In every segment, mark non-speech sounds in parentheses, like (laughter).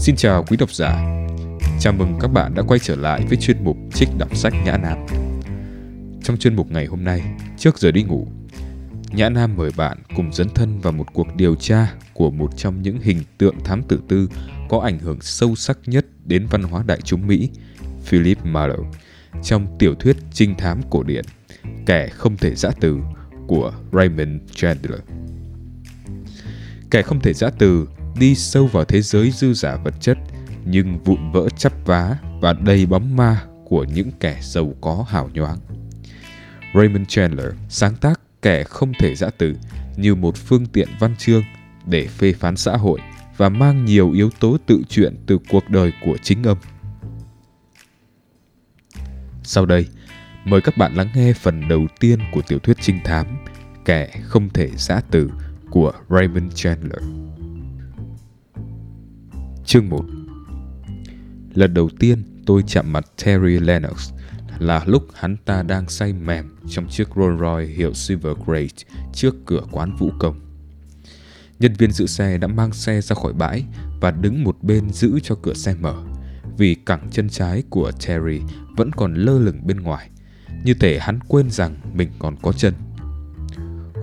Xin chào quý độc giả. Chào mừng các bạn đã quay trở lại với chuyên mục Trích đọc sách Nhã Nam. Trong chuyên mục ngày hôm nay, trước giờ đi ngủ, Nhã Nam mời bạn cùng dấn thân vào một cuộc điều tra của một trong những hình tượng thám tử tư có ảnh hưởng sâu sắc nhất đến văn hóa đại chúng Mỹ, Philip Marlowe, trong tiểu thuyết trinh thám cổ điển Kẻ không thể giã từ của Raymond Chandler. Kẻ không thể giã từ đi sâu vào thế giới dư giả vật chất nhưng vụn vỡ chắp vá và đầy bóng ma của những kẻ giàu có hào nhoáng. Raymond Chandler sáng tác kẻ không thể giã từ như một phương tiện văn chương để phê phán xã hội và mang nhiều yếu tố tự truyện từ cuộc đời của chính ông. Sau đây, mời các bạn lắng nghe phần đầu tiên của tiểu thuyết trinh thám Kẻ không thể giã từ của Raymond Chandler. Chương 1 Lần đầu tiên tôi chạm mặt Terry Lennox là lúc hắn ta đang say mềm trong chiếc Rolls Royce hiệu Silver Great trước cửa quán vũ công. Nhân viên giữ xe đã mang xe ra khỏi bãi và đứng một bên giữ cho cửa xe mở, vì cẳng chân trái của Terry vẫn còn lơ lửng bên ngoài, như thể hắn quên rằng mình còn có chân.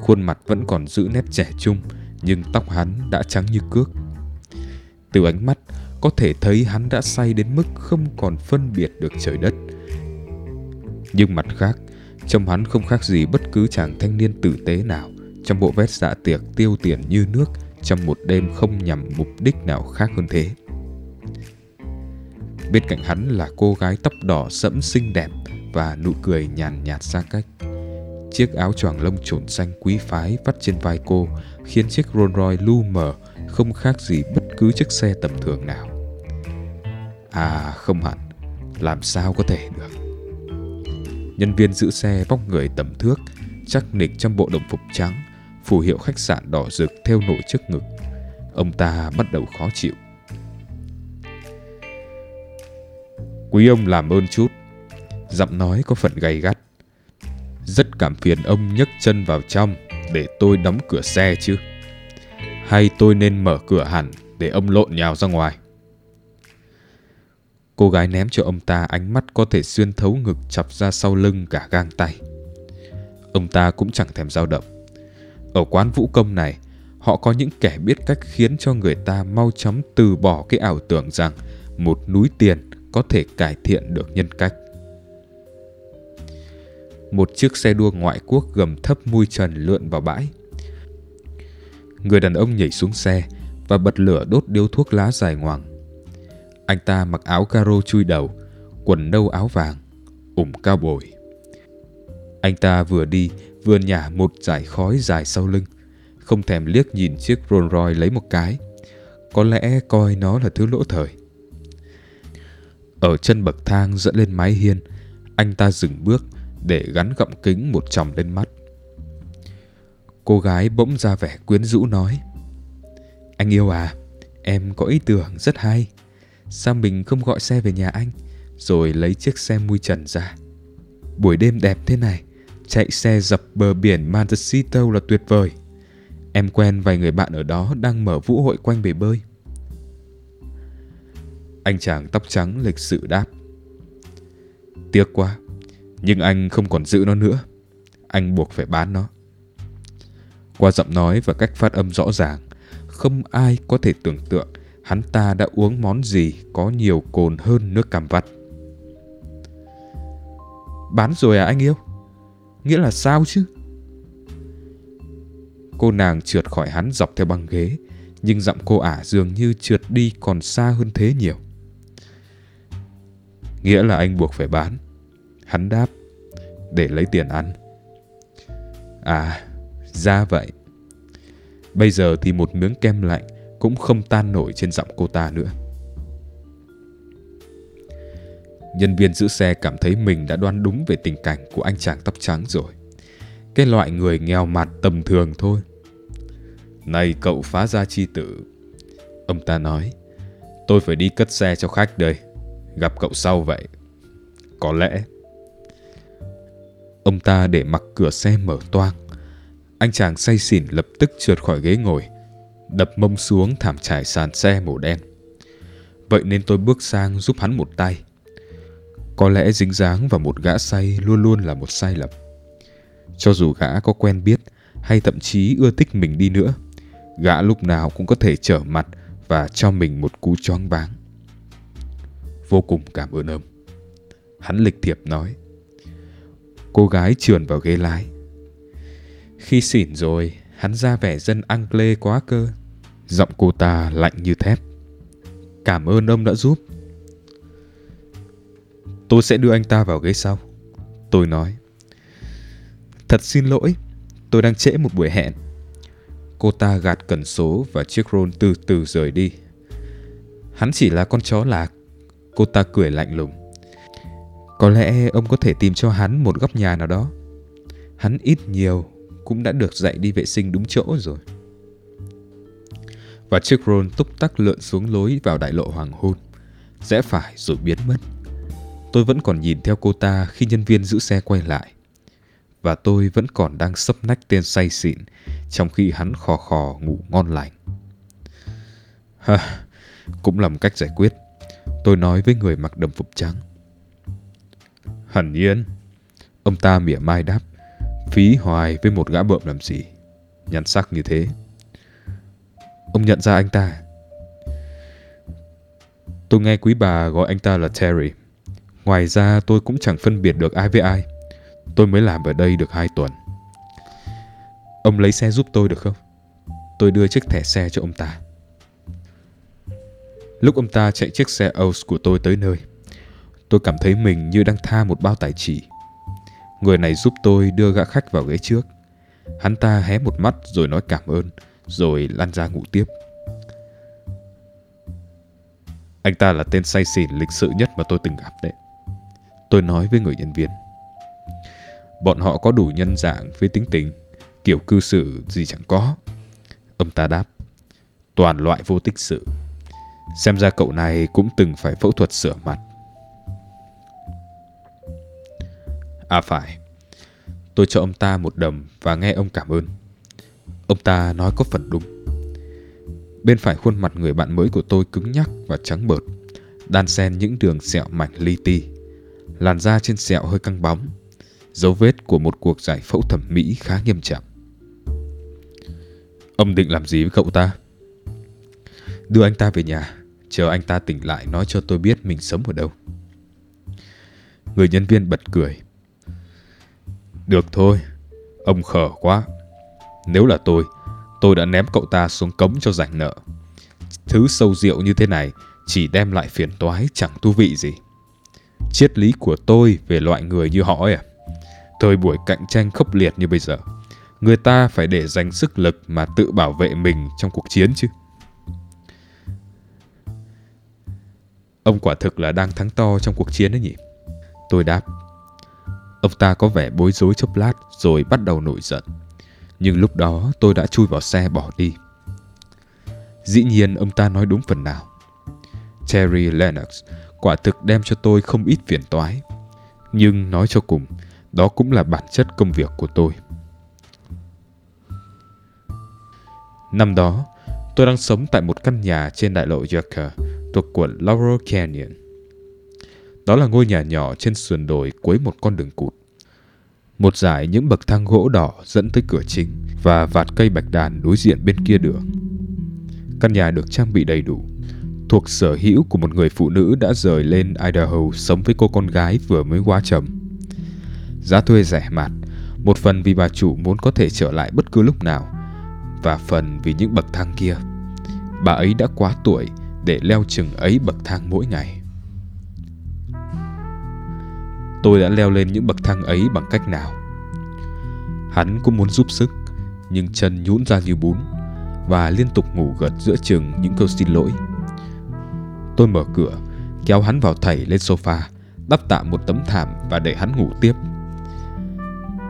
Khuôn mặt vẫn còn giữ nét trẻ trung, nhưng tóc hắn đã trắng như cước. Từ ánh mắt có thể thấy hắn đã say đến mức không còn phân biệt được trời đất. Nhưng mặt khác, trông hắn không khác gì bất cứ chàng thanh niên tử tế nào trong bộ vest dạ tiệc tiêu tiền như nước trong một đêm không nhằm mục đích nào khác hơn thế. Bên cạnh hắn là cô gái tóc đỏ sẫm xinh đẹp và nụ cười nhàn nhạt xa cách. Chiếc áo choàng lông trồn xanh quý phái vắt trên vai cô khiến chiếc Rolls Royce lu mờ không khác gì bất cứ chiếc xe tầm thường nào. À không hẳn, làm sao có thể được. Nhân viên giữ xe vóc người tầm thước, chắc nịch trong bộ đồng phục trắng, phù hiệu khách sạn đỏ rực theo nổi trước ngực. Ông ta bắt đầu khó chịu. Quý ông làm ơn chút. Giọng nói có phần gay gắt. Rất cảm phiền ông nhấc chân vào trong để tôi đóng cửa xe chứ. Hay tôi nên mở cửa hẳn để ông lộn nhào ra ngoài. Cô gái ném cho ông ta ánh mắt có thể xuyên thấu ngực chập ra sau lưng cả gang tay. Ông ta cũng chẳng thèm dao động. Ở quán vũ công này, họ có những kẻ biết cách khiến cho người ta mau chóng từ bỏ cái ảo tưởng rằng một núi tiền có thể cải thiện được nhân cách. Một chiếc xe đua ngoại quốc gầm thấp mui trần lượn vào bãi. Người đàn ông nhảy xuống xe và bật lửa đốt điếu thuốc lá dài ngoằng. Anh ta mặc áo caro chui đầu, quần nâu áo vàng, ủng cao bồi. Anh ta vừa đi vừa nhả một dải khói dài sau lưng, không thèm liếc nhìn chiếc Rolls Royce lấy một cái. Có lẽ coi nó là thứ lỗ thời. Ở chân bậc thang dẫn lên mái hiên, anh ta dừng bước để gắn gọng kính một chồng lên mắt. Cô gái bỗng ra vẻ quyến rũ nói anh yêu à, em có ý tưởng rất hay. Sao mình không gọi xe về nhà anh Rồi lấy chiếc xe mui trần ra? Buổi đêm đẹp thế này Chạy xe dọc bờ biển Montecito là tuyệt vời. Em quen vài người bạn ở đó đang mở vũ hội quanh bể bơi. Anh chàng tóc trắng lịch sự đáp. Tiếc quá Nhưng anh không còn giữ nó nữa. Anh buộc phải bán nó. Qua giọng nói và cách phát âm rõ ràng không ai có thể tưởng tượng hắn ta đã uống món gì có nhiều cồn hơn nước cam vắt. Bán rồi à anh yêu? Nghĩa là sao chứ? Cô nàng trượt khỏi hắn dọc theo băng ghế, nhưng giọng cô ả dường như trượt đi còn xa hơn thế nhiều. Nghĩa là anh buộc phải bán. Hắn đáp, để lấy tiền ăn. À, ra vậy. Bây giờ thì một miếng kem lạnh cũng không tan nổi trên giọng cô ta nữa. Nhân viên giữ xe cảm thấy mình đã đoán đúng về tình cảnh của anh chàng tóc trắng rồi. Cái loại người nghèo mặt tầm thường thôi. Này cậu phá gia chi tử. Ông ta nói, tôi phải đi cất xe cho khách đây. Gặp cậu sau vậy. Có lẽ. Ông ta để mặc cửa xe mở toang. Anh chàng say xỉn lập tức trượt khỏi ghế ngồi, đập mông xuống thảm trải sàn xe màu đen. Vậy nên tôi bước sang giúp hắn một tay. Có lẽ dính dáng vào một gã say luôn luôn là một sai lầm. Cho dù gã có quen biết hay thậm chí ưa thích mình đi nữa, gã lúc nào cũng có thể trở mặt và cho mình một cú choáng váng. Vô cùng cảm ơn ông. Hắn lịch thiệp nói. Cô gái trườn vào ghế lái. Khi xỉn rồi, hắn ra vẻ dân Angle quá cơ. Giọng cô ta lạnh như thép. Cảm ơn ông đã giúp. Tôi sẽ đưa anh ta vào ghế sau. Tôi nói. Thật xin lỗi, tôi đang trễ một buổi hẹn. Cô ta gạt cần số và chiếc rôn từ từ rời đi. Hắn chỉ là con chó lạc. Cô ta cười lạnh lùng. Có lẽ ông có thể tìm cho hắn một góc nhà nào đó. Hắn ít nhiều cũng đã được dạy đi vệ sinh đúng chỗ rồi. Và chiếc rôn túc tắc lượn xuống lối vào đại lộ hoàng hôn. Rẽ phải rồi biến mất. Tôi vẫn còn nhìn theo cô ta khi nhân viên giữ xe quay lại. Và tôi vẫn còn đang sấp nách tên say xịn trong khi hắn khò khò ngủ ngon lành. Ha, cũng là một cách giải quyết. Tôi nói với người mặc đồng phục trắng. Hẳn nhiên. Ông ta mỉa mai đáp. Phí hoài với một gã bợm làm gì. Nhắn sắc như thế. Ông nhận ra anh ta. Tôi nghe quý bà gọi anh ta là Terry. Ngoài ra tôi cũng chẳng phân biệt được ai với ai. Tôi mới làm ở đây được hai tuần. Ông lấy xe giúp tôi được không? Tôi đưa chiếc thẻ xe cho ông ta. Lúc ông ta chạy chiếc xe O's của tôi tới nơi, tôi cảm thấy mình như đang tha một bao tài chỉ. Người này giúp tôi đưa gã khách vào ghế trước. Hắn ta hé một mắt rồi nói cảm ơn, rồi lăn ra ngủ tiếp. Anh ta là tên say xỉn lịch sự nhất mà tôi từng gặp đấy. Tôi nói với người nhân viên. Bọn họ có đủ nhân dạng với tính tình, kiểu cư xử gì chẳng có. Ông ta đáp. Toàn loại vô tích sự. Xem ra cậu này cũng từng phải phẫu thuật sửa mặt. À phải, tôi cho ông ta một đầm và nghe ông cảm ơn. Ông ta nói có phần đúng. Bên phải khuôn mặt người bạn mới của tôi cứng nhắc và trắng bợt, đan xen những đường sẹo mảnh li ti. Làn da trên sẹo hơi căng bóng, dấu vết của một cuộc giải phẫu thẩm mỹ khá nghiêm trọng. Ông định làm gì với cậu ta? Đưa anh ta về nhà, chờ anh ta tỉnh lại nói cho tôi biết mình sống ở đâu. Người nhân viên bật cười. Được thôi, ông khờ quá. Nếu là tôi, tôi đã ném cậu ta xuống cống cho rảnh nợ. Thứ sâu rượu như thế này chỉ đem lại phiền toái chẳng thú vị gì. Triết lý của tôi về loại người như họ ấy à? Thời buổi cạnh tranh khốc liệt như bây giờ, người ta phải để dành sức lực mà tự bảo vệ mình trong cuộc chiến chứ. Ông quả thực là đang thắng to trong cuộc chiến đấy nhỉ? Tôi đáp. Ông ta có vẻ bối rối chốc lát rồi bắt đầu nổi giận. Nhưng lúc đó tôi đã chui vào xe bỏ đi. Dĩ nhiên ông ta nói đúng phần nào. Terry Lennox quả thực đem cho tôi không ít phiền toái. Nhưng nói cho cùng, đó cũng là bản chất công việc của tôi. Năm đó, tôi đang sống tại một căn nhà trên đại lộ Yucca thuộc quận Laurel Canyon. Đó là ngôi nhà nhỏ trên sườn đồi cuối một con đường cụt. Một dải những bậc thang gỗ đỏ dẫn tới cửa chính và vạt cây bạch đàn đối diện bên kia đường. Căn nhà được trang bị đầy đủ, thuộc sở hữu của một người phụ nữ đã rời lên Idaho sống với cô con gái vừa mới quá chồng. Giá thuê rẻ mạt, một phần vì bà chủ muốn có thể trở lại bất cứ lúc nào, và phần vì những bậc thang kia. Bà ấy đã quá tuổi để leo chừng ấy bậc thang mỗi ngày. Tôi đã leo lên những bậc thang ấy bằng cách nào? Hắn cũng muốn giúp sức, nhưng chân nhũn ra như bún và liên tục ngủ gật giữa chừng những câu xin lỗi. Tôi mở cửa, kéo hắn vào thảy lên sofa, đắp tạm một tấm thảm và để hắn ngủ tiếp.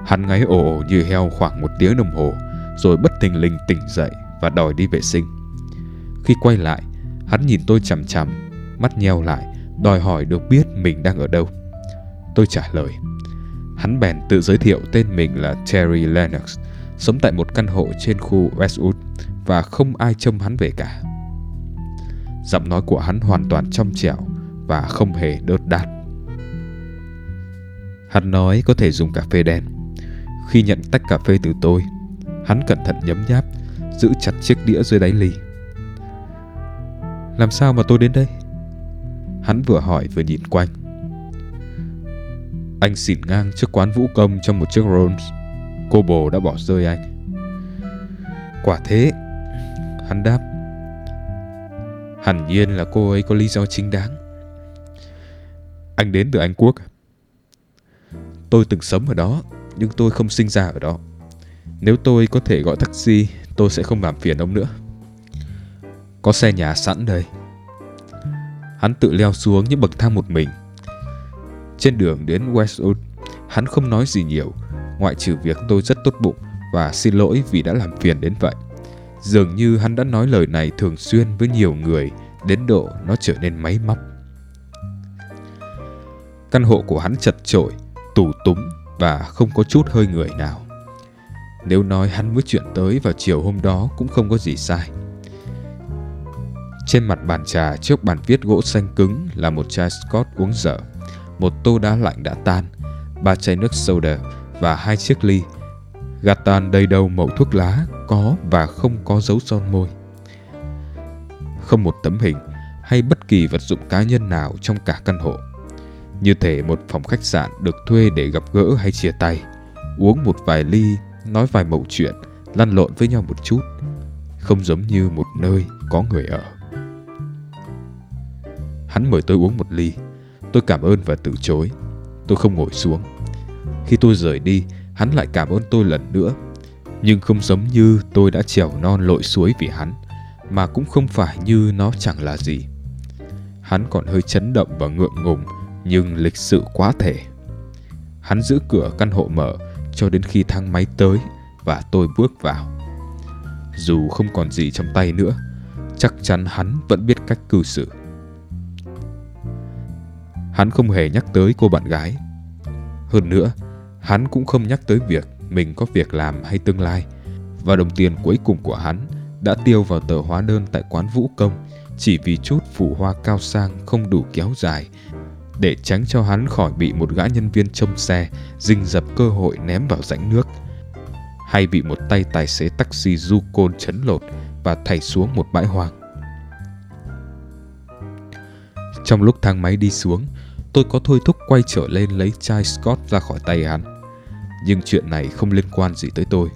Hắn ngáy ồ ồ như heo khoảng một tiếng đồng hồ, rồi bất thình lình tỉnh dậy và đòi đi vệ sinh. Khi quay lại, hắn nhìn tôi chằm chằm, mắt nheo lại, đòi hỏi được biết mình đang ở đâu. Tôi trả lời. Hắn bèn tự giới thiệu tên mình là Terry Lennox, sống tại một căn hộ trên khu Westwood và không ai trông hắn về cả. Giọng nói của hắn hoàn toàn trong trẻo và không hề đớt đát. Hắn nói có thể dùng cà phê đen. Khi nhận tách cà phê từ tôi, hắn cẩn thận nhấm nháp, giữ chặt chiếc đĩa dưới đáy ly. Làm sao mà tôi đến đây? Hắn vừa hỏi vừa nhìn quanh. Anh xỉn ngang trước quán vũ công trong một chiếc Rolls. Cô bồ đã bỏ rơi anh. Quả thế, hắn đáp. Hẳn nhiên là cô ấy có lý do chính đáng. Anh đến từ Anh Quốc. Tôi từng sống ở đó, nhưng tôi không sinh ra ở đó. Nếu tôi có thể gọi taxi, tôi sẽ không làm phiền ông nữa. Có xe nhà sẵn đây. Hắn tự leo xuống những bậc thang một mình. Trên đường đến Westwood, hắn không nói gì nhiều, ngoại trừ việc tôi rất tốt bụng và xin lỗi vì đã làm phiền đến vậy. Dường như hắn đã nói lời này thường xuyên với nhiều người đến độ nó trở nên máy móc. Căn hộ của hắn chật chội, tủ túng và không có chút hơi người nào. Nếu nói hắn mới chuyển tới vào chiều hôm đó cũng không có gì sai. Trên mặt bàn trà trước bàn viết gỗ xanh cứng là một chai Scott uống dở, một tô đá lạnh đã tan, ba chai nước soda và hai chiếc ly. Gạt tàn đầy đầu mẩu thuốc lá có và không có dấu son môi. Không một tấm hình hay bất kỳ vật dụng cá nhân nào trong cả căn hộ. Như thể một phòng khách sạn được thuê để gặp gỡ hay chia tay, uống một vài ly, nói vài mẩu chuyện, lăn lộn với nhau một chút, không giống như một nơi có người ở. Hắn mời tôi uống một ly. Tôi cảm ơn và từ chối. Tôi không ngồi xuống. Khi tôi rời đi, hắn lại cảm ơn tôi lần nữa. Nhưng không giống như tôi đã trèo non lội suối vì hắn, mà cũng không phải như nó chẳng là gì. Hắn còn hơi chấn động và ngượng ngùng, nhưng lịch sự quá thể. Hắn giữ cửa căn hộ mở cho đến khi thang máy tới và tôi bước vào. Dù không còn gì trong tay nữa, chắc chắn hắn vẫn biết cách cư xử. Hắn không hề nhắc tới cô bạn gái. Hơn nữa, hắn cũng không nhắc tới việc mình có việc làm hay tương lai. Và đồng tiền cuối cùng của hắn đã tiêu vào tờ hóa đơn tại quán vũ công chỉ vì chút phủ hoa cao sang không đủ kéo dài để tránh cho hắn khỏi bị một gã nhân viên trông xe rình dập cơ hội ném vào rãnh nước hay bị một tay tài xế taxi du côn chấn lột và thảy xuống một bãi hoang. Trong lúc thang máy đi xuống, tôi có thôi thúc quay trở lên lấy chai Scott ra khỏi tay hắn. Nhưng chuyện này không liên quan gì tới tôi,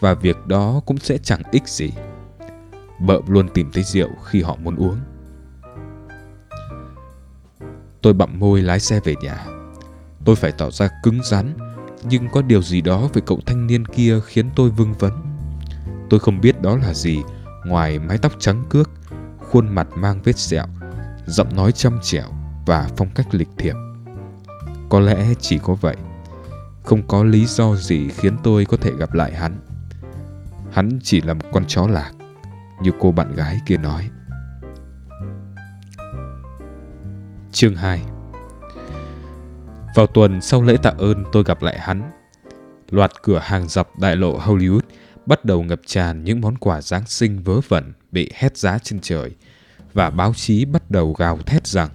và việc đó cũng sẽ chẳng ích gì. Bợm luôn tìm thấy rượu khi họ muốn uống. Tôi bặm môi lái xe về nhà. Tôi phải tỏ ra cứng rắn, nhưng có điều gì đó về cậu thanh niên kia khiến tôi vương vấn. Tôi không biết đó là gì, ngoài mái tóc trắng cước, khuôn mặt mang vết sẹo, giọng nói chăm trẻo và phong cách lịch thiệp. Có lẽ chỉ có vậy. Không có lý do gì khiến tôi có thể gặp lại hắn. Hắn chỉ là một con chó lạc, như cô bạn gái kia nói. Chương 2 Vào tuần sau lễ tạ ơn tôi gặp lại hắn. Loạt cửa hàng dọc đại lộ Hollywood bắt đầu ngập tràn những món quà Giáng sinh vớ vẩn bị hét giá trên trời và báo chí bắt đầu gào thét rằng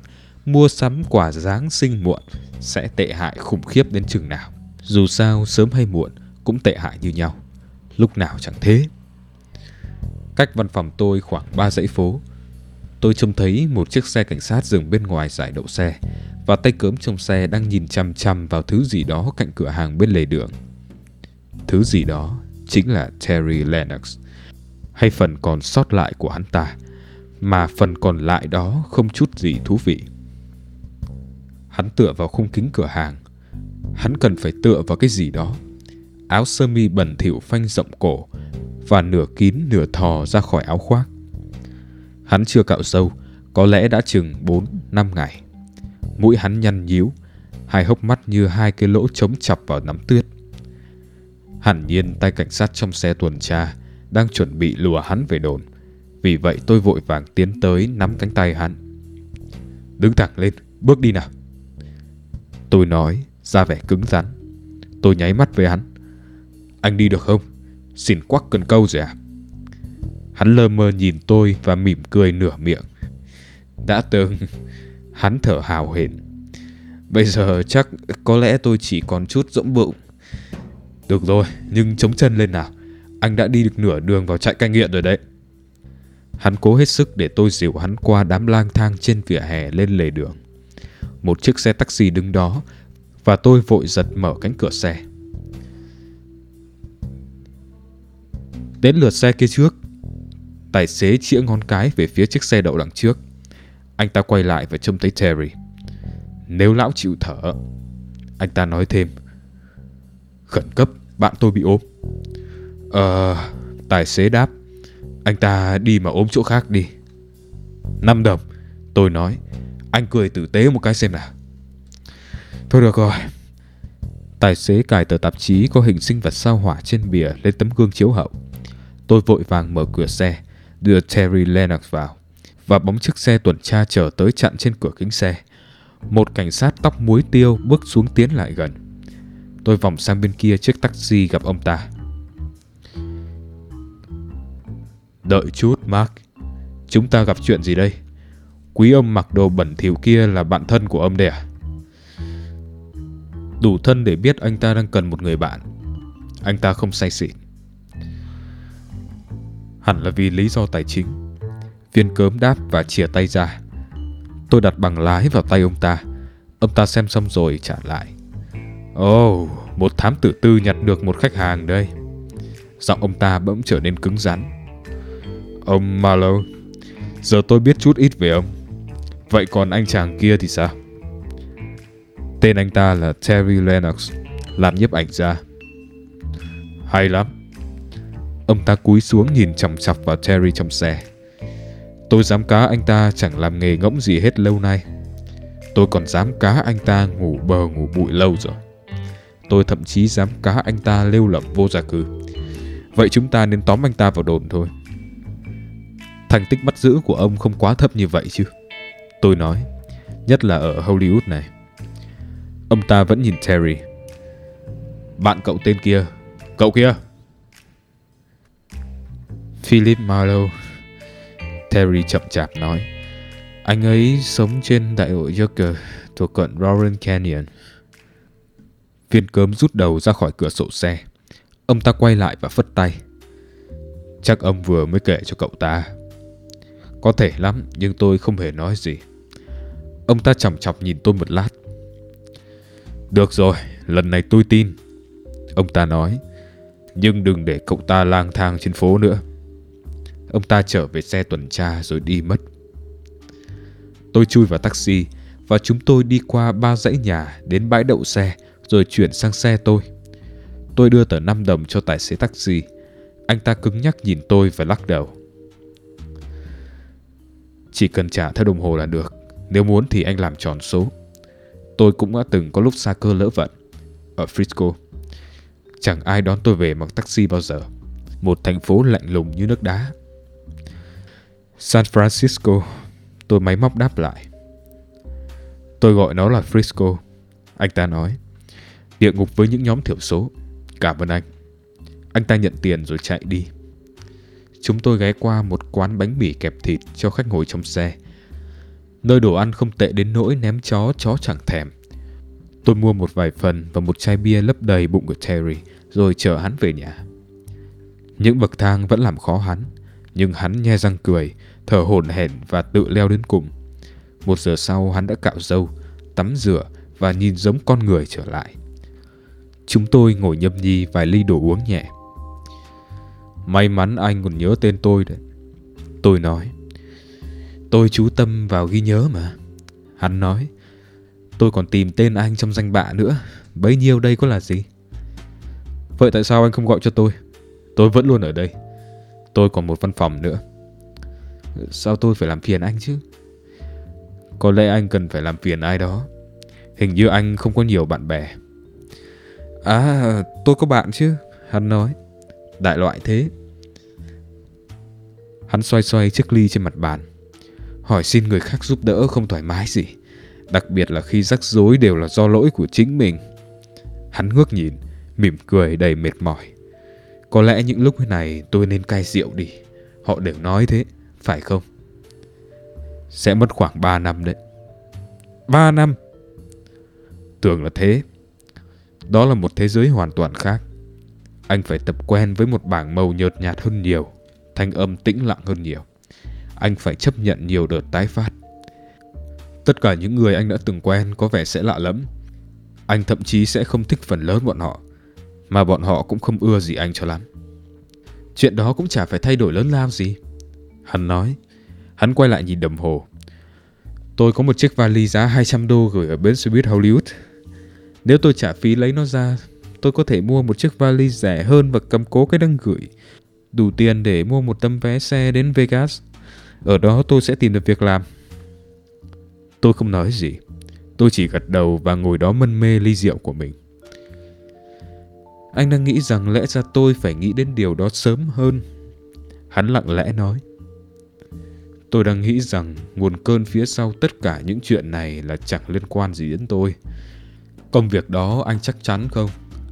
mua sắm quả Giáng sinh muộn sẽ tệ hại khủng khiếp đến chừng nào. Dù sao, sớm hay muộn cũng tệ hại như nhau. Lúc nào chẳng thế. Cách văn phòng tôi khoảng 3 dãy phố. Tôi trông thấy một chiếc xe cảnh sát dừng bên ngoài giải đậu xe và tay cớm trong xe đang nhìn chăm chăm vào thứ gì đó cạnh cửa hàng bên lề đường. Thứ gì đó chính là Terry Lennox, hay phần còn sót lại của hắn ta, mà phần còn lại đó không chút gì thú vị. Hắn tựa vào khung kính cửa hàng. Hắn cần phải tựa vào cái gì đó. Áo sơ mi bẩn thỉu phanh rộng cổ và nửa kín nửa thò ra khỏi áo khoác. Hắn chưa cạo sâu, có lẽ đã chừng 4 năm ngày. Mũi hắn nhăn nhíu, hai hốc mắt như hai cái lỗ trống chọc vào nắm tuyết. Hẳn nhiên tay cảnh sát trong xe tuần tra đang chuẩn bị lùa hắn về đồn. Vì vậy tôi vội vàng tiến tới nắm cánh tay hắn. Đứng thẳng lên, bước đi nào. Tôi nói, ra vẻ cứng rắn. Tôi nháy mắt với hắn. Anh đi được không? Xin quắc cần câu rồi à? Hắn lơ mơ nhìn tôi và mỉm cười nửa miệng. Đã từng, (laughs) hắn thở hào hển. Bây giờ chắc có lẽ tôi chỉ còn chút rỗng bụng. Được rồi, nhưng chống chân lên nào. Anh đã đi được nửa đường vào trại cai nghiện rồi đấy. Hắn cố hết sức để tôi dìu hắn qua đám lang thang trên vỉa hè lên lề đường. Một chiếc xe taxi đứng đó và tôi vội giật mở cánh cửa xe. Đến lượt xe kia trước. Tài xế chĩa ngón cái về phía chiếc xe đậu đằng trước. Anh ta quay lại và trông thấy Terry. Nếu lão chịu thở, anh ta nói thêm. Khẩn cấp, bạn tôi bị ốm. Ờ, tài xế đáp. Anh ta đi mà ốm chỗ khác đi. Năm đồng, tôi nói. Anh cười tử tế một cái xem nào. Thôi được rồi. Tài xế cài tờ tạp chí có hình sinh vật sao hỏa trên bìa lên tấm gương chiếu hậu. Tôi vội vàng mở cửa xe, đưa Terry Lennox vào và bóng chiếc xe tuần tra chở tới chặn trên cửa kính xe. Một cảnh sát tóc muối tiêu bước xuống tiến lại gần. Tôi vòng sang bên kia chiếc taxi gặp ông ta. Đợi chút, Mark. Chúng ta gặp chuyện gì đây? Quý ông mặc đồ bẩn thỉu kia là bạn thân của ông đẻ. À? Đủ thân để biết anh ta đang cần một người bạn. Anh ta không say xỉn. Hẳn là vì lý do tài chính. Viên cớm đáp và chìa tay ra. Tôi đặt bằng lái vào tay ông ta. Ông ta xem xong rồi trả lại. Ồ, oh, một thám tử tư nhặt được một khách hàng đây. Giọng ông ta bỗng trở nên cứng rắn. Ông Marlowe, giờ tôi biết chút ít về ông. Vậy còn anh chàng kia thì sao? Tên anh ta là Terry Lennox, làm nhiếp ảnh ra. Hay lắm. Ông ta cúi xuống nhìn chằm chọc vào Terry trong xe. Tôi dám cá anh ta chẳng làm nghề ngỗng gì hết lâu nay. Tôi còn dám cá anh ta ngủ bờ ngủ bụi lâu rồi. Tôi thậm chí dám cá anh ta lêu lỏng vô gia cư. Vậy chúng ta nên tóm anh ta vào đồn thôi. Thành tích bắt giữ của ông không quá thấp như vậy chứ. Tôi nói, nhất là ở Hollywood này. Ông ta vẫn nhìn Terry. Bạn cậu tên kia, cậu kia. Philip Marlowe. Terry chậm chạp nói. Anh ấy sống trên đại hội Joker thuộc quận Roaring Canyon. Viên cớm rút đầu ra khỏi cửa sổ xe. Ông ta quay lại và phất tay. Chắc ông vừa mới kể cho cậu ta. Có thể lắm, nhưng tôi không hề nói gì. Ông ta chằm chọc nhìn tôi một lát. Được rồi, lần này tôi tin. Ông ta nói. Nhưng đừng để cậu ta lang thang trên phố nữa. Ông ta trở về xe tuần tra rồi đi mất. Tôi chui vào taxi và chúng tôi đi qua ba dãy nhà đến bãi đậu xe rồi chuyển sang xe tôi. Tôi đưa tờ 5 đồng cho tài xế taxi. Anh ta cứng nhắc nhìn tôi và lắc đầu. Chỉ cần trả theo đồng hồ là được. Nếu muốn thì anh làm tròn số. Tôi cũng đã từng có lúc xa cơ lỡ vận. Ở Frisco. Chẳng ai đón tôi về bằng taxi bao giờ. Một thành phố lạnh lùng như nước đá. San Francisco. Tôi máy móc đáp lại. Tôi gọi nó là Frisco. Anh ta nói. Địa ngục với những nhóm thiểu số. Cảm ơn anh. Anh ta nhận tiền rồi chạy đi. Chúng tôi ghé qua một quán bánh mì kẹp thịt cho khách ngồi trong xe. Nơi đồ ăn không tệ đến nỗi ném chó, chó chẳng thèm. Tôi mua một vài phần và một chai bia lấp đầy bụng của Terry rồi chở hắn về nhà. Những bậc thang vẫn làm khó hắn, nhưng hắn nhe răng cười, thở hổn hển và tự leo đến cùng. Một giờ sau hắn đã cạo râu, tắm rửa và nhìn giống con người trở lại. Chúng tôi ngồi nhâm nhi vài ly đồ uống nhẹ. May mắn anh còn nhớ tên tôi đấy. Tôi nói. Tôi chú tâm vào ghi nhớ mà. Hắn nói. Tôi còn tìm tên anh trong danh bạ nữa. Bấy nhiêu đây có là gì? Vậy tại sao anh không gọi cho tôi? Tôi vẫn luôn ở đây. Tôi còn một văn phòng nữa. Sao tôi phải làm phiền anh chứ? Có lẽ anh cần phải làm phiền ai đó. Hình như anh không có nhiều bạn bè. À, tôi có bạn chứ. Hắn nói. Đại loại thế. Hắn xoay xoay chiếc ly trên mặt bàn. Hỏi xin người khác giúp đỡ không thoải mái gì. Đặc biệt là khi rắc rối đều là do lỗi của chính mình. Hắn ngước nhìn, mỉm cười đầy mệt mỏi. Có lẽ những lúc này tôi nên cai rượu đi. Họ đều nói thế, phải không? Sẽ mất khoảng 3 năm đấy. 3 năm? Tưởng là thế. Đó là một thế giới hoàn toàn khác. Anh phải tập quen với một bảng màu nhợt nhạt hơn nhiều, thanh âm tĩnh lặng hơn nhiều. Anh phải chấp nhận nhiều đợt tái phát. Tất cả những người anh đã từng quen có vẻ sẽ lạ lẫm Anh thậm chí sẽ không thích phần lớn bọn họ, mà bọn họ cũng không ưa gì anh cho lắm. Chuyện đó cũng chả phải thay đổi lớn lao gì. Hắn nói. Hắn quay lại nhìn đồng hồ. Tôi có một chiếc vali giá 200 đô gửi ở bến xe buýt Hollywood. Nếu tôi trả phí lấy nó ra, tôi có thể mua một chiếc vali rẻ hơn và cầm cố cái đăng gửi. Đủ tiền để mua một tấm vé xe đến Vegas. Ở đó tôi sẽ tìm được việc làm. Tôi không nói gì. Tôi chỉ gật đầu và ngồi đó mân mê ly rượu của mình. Anh đang nghĩ rằng lẽ ra tôi phải nghĩ đến điều đó sớm hơn. Hắn lặng lẽ nói. Tôi đang nghĩ rằng nguồn cơn phía sau tất cả những chuyện này là chẳng liên quan gì đến tôi. Công việc đó anh chắc chắn không?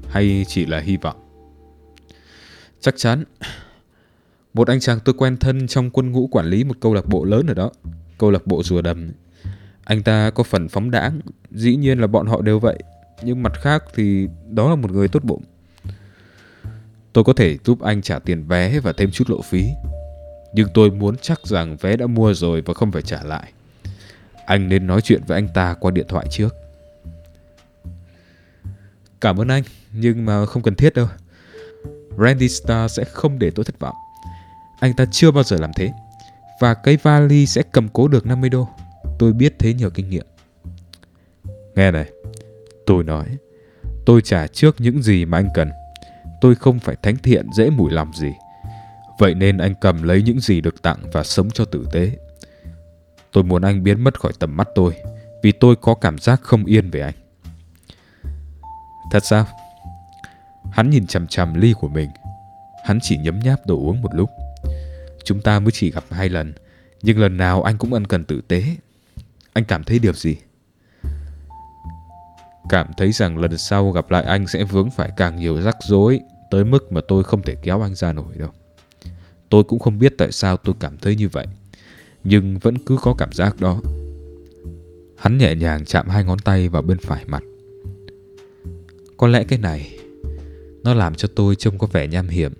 Hay chỉ là hy vọng? Chắc chắn. Một anh chàng tôi quen thân trong quân ngũ quản lý một câu lạc bộ lớn ở đó. Câu lạc bộ rùa đầm. Anh ta có phần phóng đãng. Dĩ nhiên là bọn họ đều vậy. Nhưng mặt khác thì đó là một người tốt bụng. Tôi có thể giúp anh trả tiền vé và thêm chút lộ phí. Nhưng tôi muốn chắc rằng vé đã mua rồi và không phải trả lại. Anh nên nói chuyện với anh ta qua điện thoại trước. Cảm ơn anh, nhưng mà không cần thiết đâu. Randy Star sẽ không để tôi thất vọng. Anh ta chưa bao giờ làm thế. Và cái vali sẽ cầm cố được 50 đô. Tôi biết thế nhờ kinh nghiệm. Nghe này, tôi nói, tôi trả trước những gì mà anh cần. Tôi không phải thánh thiện dễ mùi lòng gì. Vậy nên anh cầm lấy những gì được tặng và sống cho tử tế. Tôi muốn anh biến mất khỏi tầm mắt tôi, vì tôi có cảm giác không yên về anh. Thật sao? Hắn nhìn chằm chằm ly của mình. Hắn chỉ nhấm nháp đồ uống một lúc. Chúng ta mới chỉ gặp hai lần, nhưng lần nào anh cũng ân cần tử tế. Anh cảm thấy điều gì? Cảm thấy rằng lần sau gặp lại anh sẽ vướng phải càng nhiều rắc rối tới mức mà tôi không thể kéo anh ra nổi đâu. Tôi cũng không biết tại sao tôi cảm thấy như vậy, nhưng vẫn cứ có cảm giác đó. Hắn nhẹ nhàng chạm hai ngón tay vào bên phải mặt. Có lẽ cái này nó làm cho tôi trông có vẻ nham hiểm,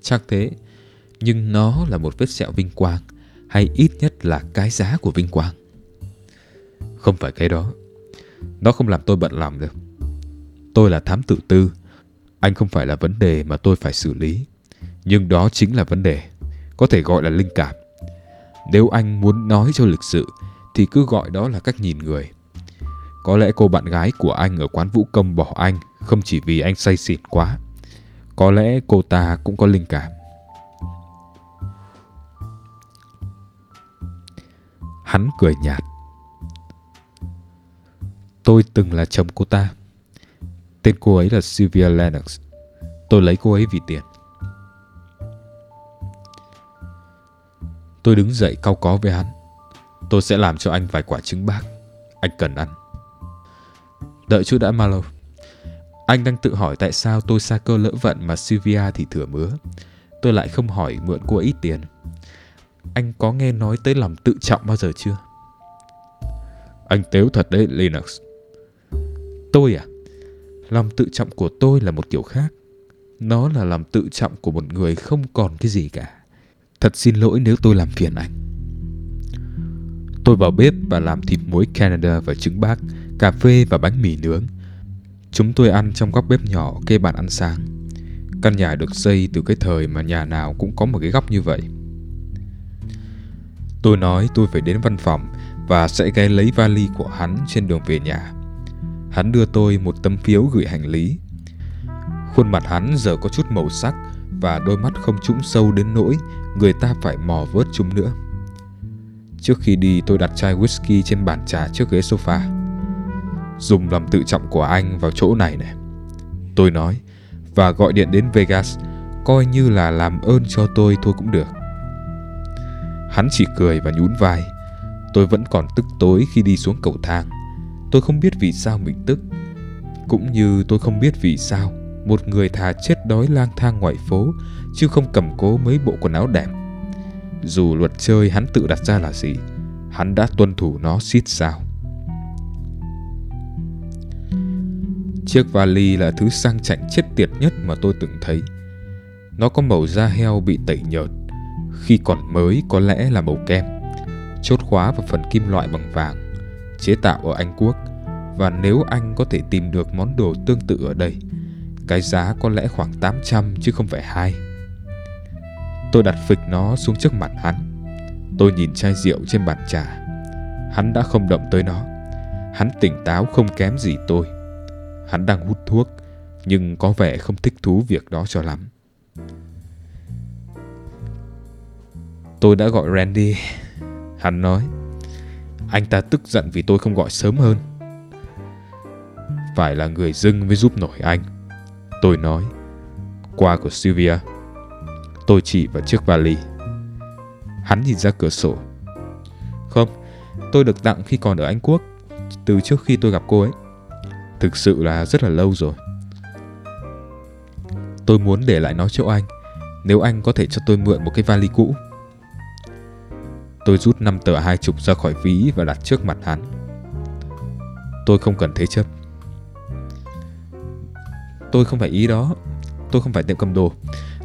chắc thế, nhưng nó là một vết sẹo vinh quang, hay ít nhất là cái giá của vinh quang. Không phải cái đó. Nó không làm tôi bận lòng được. Tôi là thám tử tư. Anh không phải là vấn đề mà tôi phải xử lý. Nhưng đó chính là vấn đề. Có thể gọi là linh cảm. Nếu anh muốn nói cho lịch sự thì cứ gọi đó là cách nhìn người. Có lẽ cô bạn gái của anh ở quán vũ công bỏ anh không chỉ vì anh say xỉn quá. Có lẽ cô ta cũng có linh cảm. Hắn cười nhạt. Tôi từng là chồng cô ta. Tên cô ấy là Sylvia Lennox. Tôi lấy cô ấy vì tiền. Tôi đứng dậy cau có với hắn. Tôi sẽ làm cho anh vài quả trứng bác. Anh cần ăn. Đợi chút đã, Malo. Anh đang tự hỏi tại sao tôi xa cơ lỡ vận mà Sylvia thì thừa mứa. Tôi lại không hỏi mượn cô ấy ít tiền. Anh có nghe nói tới lòng tự trọng bao giờ chưa? Anh tếu thật đấy, Linux. Tôi à? Lòng tự trọng của tôi là một kiểu khác. Nó là lòng tự trọng của một người không còn cái gì cả. Thật xin lỗi nếu tôi làm phiền anh. Tôi vào bếp và làm thịt muối Canada và trứng bác, cà phê và bánh mì nướng. Chúng tôi ăn trong góc bếp nhỏ kê bàn ăn sáng. Căn nhà được xây từ cái thời mà nhà nào cũng có một cái góc như vậy. Tôi nói tôi phải đến văn phòng và sẽ ghé lấy vali của hắn trên đường về nhà. Hắn đưa tôi một tấm phiếu gửi hành lý. Khuôn mặt hắn giờ có chút màu sắc và đôi mắt không trũng sâu đến nỗi người ta phải mò vớt chúng nữa. Trước khi đi, tôi đặt chai whisky trên bàn trà trước ghế sofa. Dùng lòng tự trọng của anh vào chỗ này này. Tôi nói và gọi điện đến Vegas, coi như là làm ơn cho tôi thôi cũng được. Hắn chỉ cười và nhún vai. Tôi vẫn còn tức tối khi đi xuống cầu thang. Tôi không biết vì sao mình tức. Cũng như tôi không biết vì sao một người thà chết đói lang thang ngoài phố chứ không cầm cố mấy bộ quần áo đẹp. Dù luật chơi hắn tự đặt ra là gì, hắn đã tuân thủ nó xít sao. Chiếc vali là thứ sang chảnh chết tiệt nhất mà tôi từng thấy. Nó có màu da heo bị tẩy nhợt. Khi còn mới có lẽ là màu kem. Chốt khóa và phần kim loại bằng vàng. Chế tạo ở Anh Quốc. Và nếu anh có thể tìm được món đồ tương tự ở đây, cái giá có lẽ khoảng 800 chứ không phải hai. Tôi đặt phịch nó xuống trước mặt hắn. Tôi nhìn chai rượu trên bàn trà. Hắn đã không động tới nó. Hắn tỉnh táo không kém gì tôi. Hắn đang hút thuốc, nhưng có vẻ không thích thú việc đó cho lắm. Tôi đã gọi Randy. Hắn nói, anh ta tức giận vì tôi không gọi sớm hơn. Phải là người dưng mới giúp nổi anh. Tôi nói, qua của Sylvia. Tôi chỉ vào chiếc vali. Hắn nhìn ra cửa sổ. Không, tôi được tặng khi còn ở Anh Quốc, từ trước khi tôi gặp cô ấy. Thực sự là rất là lâu rồi. Tôi muốn để lại nó cho anh, nếu anh có thể cho tôi mượn một cái vali cũ. Tôi rút năm tờ hai chục ra khỏi ví và đặt trước mặt hắn. Tôi không cần thế chấp. Tôi không phải ý đó. Tôi không phải tiệm cầm đồ.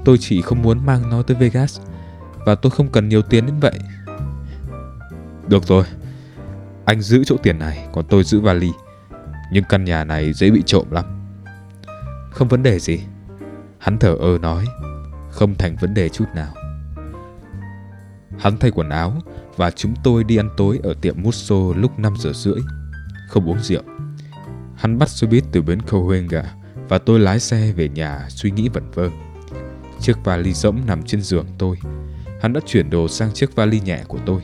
Tôi chỉ không muốn mang nó tới Vegas. Và tôi không cần nhiều tiền đến vậy. Được rồi. Anh giữ chỗ tiền này, còn tôi giữ vali. Nhưng căn nhà này dễ bị trộm lắm. Không vấn đề gì. Hắn thở ơ nói. Không thành vấn đề chút nào. Hắn thay quần áo và chúng tôi đi ăn tối ở tiệm Musso lúc 5 giờ rưỡi. Không uống rượu. Hắn bắt xe buýt từ bến Cohenga và tôi lái xe về nhà suy nghĩ vẩn vơ. Chiếc vali rỗng nằm trên giường tôi. Hắn đã chuyển đồ sang chiếc vali nhẹ của tôi.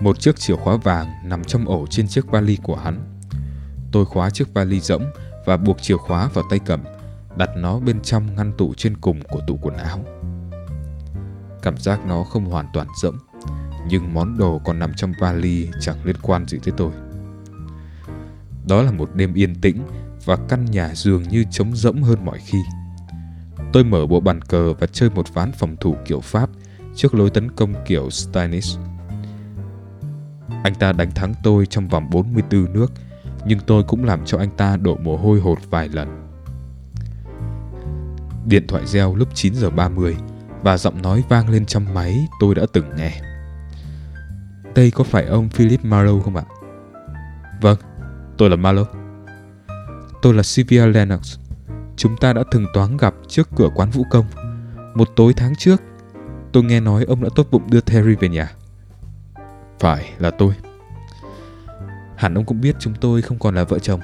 Một chiếc chìa khóa vàng nằm trong ổ trên chiếc vali của hắn. Tôi khóa chiếc vali rỗng và buộc chìa khóa vào tay cầm, đặt nó bên trong ngăn tủ trên cùng của tủ quần áo. Cảm giác nó không hoàn toàn rỗng, nhưng món đồ còn nằm trong vali chẳng liên quan gì tới tôi. Đó là một đêm yên tĩnh và căn nhà dường như trống rỗng hơn mọi khi. Tôi mở bộ bàn cờ và chơi một ván phòng thủ kiểu Pháp trước lối tấn công kiểu Steinis. Anh ta đánh thắng tôi trong vòng 44 nước, nhưng tôi cũng làm cho anh ta đổ mồ hôi hột vài lần. Điện thoại reo lúc 9 giờ 30 và giọng nói vang lên trong máy tôi đã từng nghe. Đây có phải ông Philip Marlowe không ạ? Vâng, tôi là Marlowe. Tôi là Sylvia Lennox. Chúng ta đã từng toán gặp trước cửa quán vũ công. Một tối tháng trước, tôi nghe nói ông đã tốt bụng đưa Terry về nhà. Phải là tôi. Hẳn ông cũng biết chúng tôi không còn là vợ chồng.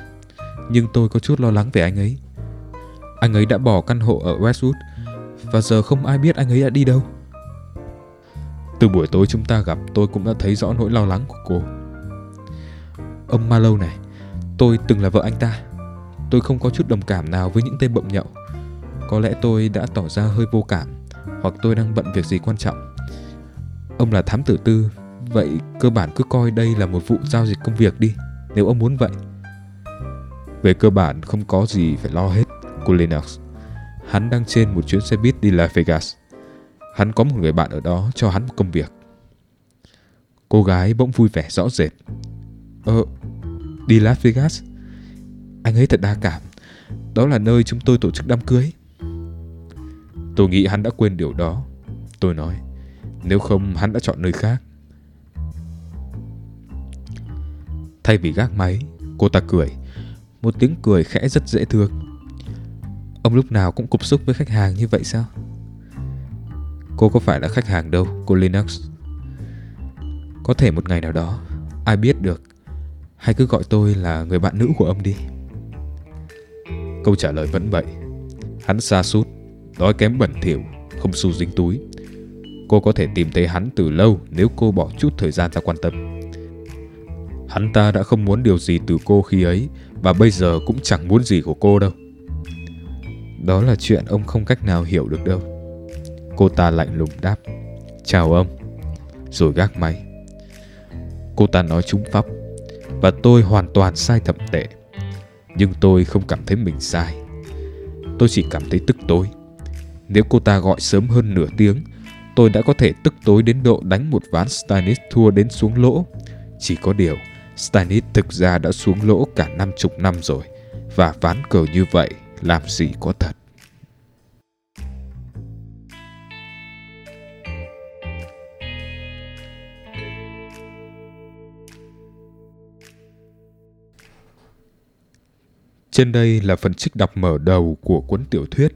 Nhưng tôi có chút lo lắng về anh ấy. Anh ấy đã bỏ căn hộ ở Westwood và giờ không ai biết anh ấy đã đi đâu. Từ buổi tối chúng ta gặp tôi cũng đã thấy rõ nỗi lo lắng của cô. Ông Malo này, tôi từng là vợ anh ta. Tôi không có chút đồng cảm nào với những tên bậm nhậu. Có lẽ tôi đã tỏ ra hơi vô cảm, hoặc tôi đang bận việc gì quan trọng. Ông là thám tử tư, vậy cơ bản cứ coi đây là một vụ giao dịch công việc đi, nếu ông muốn vậy. Về cơ bản không có gì phải lo hết, cô Lennox. Hắn đang trên một chuyến xe buýt đi Las Vegas. Hắn có một người bạn ở đó cho hắn một công việc. Cô gái bỗng vui vẻ rõ rệt. Ờ, đi Las Vegas? Anh ấy thật đa cảm. Đó là nơi chúng tôi tổ chức đám cưới. Tôi nghĩ hắn đã quên điều đó. Tôi nói, nếu không hắn đã chọn nơi khác. Thay vì gác máy, cô ta cười. Một tiếng cười khẽ rất dễ thương. Ông lúc nào cũng cục xúc với khách hàng như vậy sao? Cô có phải là khách hàng đâu, cô Linux. Có thể một ngày nào đó, ai biết được. Hay cứ gọi tôi là người bạn nữ của ông đi. Câu trả lời vẫn vậy. Hắn xa sút đói kém bẩn thỉu, không xu dính túi. Cô có thể tìm thấy hắn từ lâu nếu cô bỏ chút thời gian ra quan tâm. Hắn ta đã không muốn điều gì từ cô khi ấy và bây giờ cũng chẳng muốn gì của cô đâu. Đó là chuyện ông không cách nào hiểu được đâu. Cô ta lạnh lùng đáp. Chào ông. Rồi gác máy. Cô ta nói trúng pháp và tôi hoàn toàn sai thậm tệ. Nhưng tôi không cảm thấy mình sai. Tôi chỉ cảm thấy tức tối. Nếu cô ta gọi sớm hơn nửa tiếng, tôi đã có thể tức tối đến độ đánh một ván Stanis thua đến xuống lỗ. Chỉ có điều, Stanis thực ra đã xuống lỗ cả năm chục năm rồi, và ván cờ như vậy làm gì có thật. Trên đây là phần trích đọc mở đầu của cuốn tiểu thuyết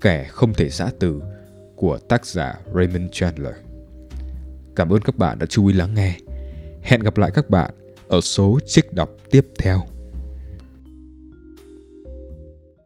Kẻ không thể giã từ của tác giả Raymond Chandler. Cảm ơn các bạn đã chú ý lắng nghe. Hẹn gặp lại các bạn ở số trích đọc tiếp theo.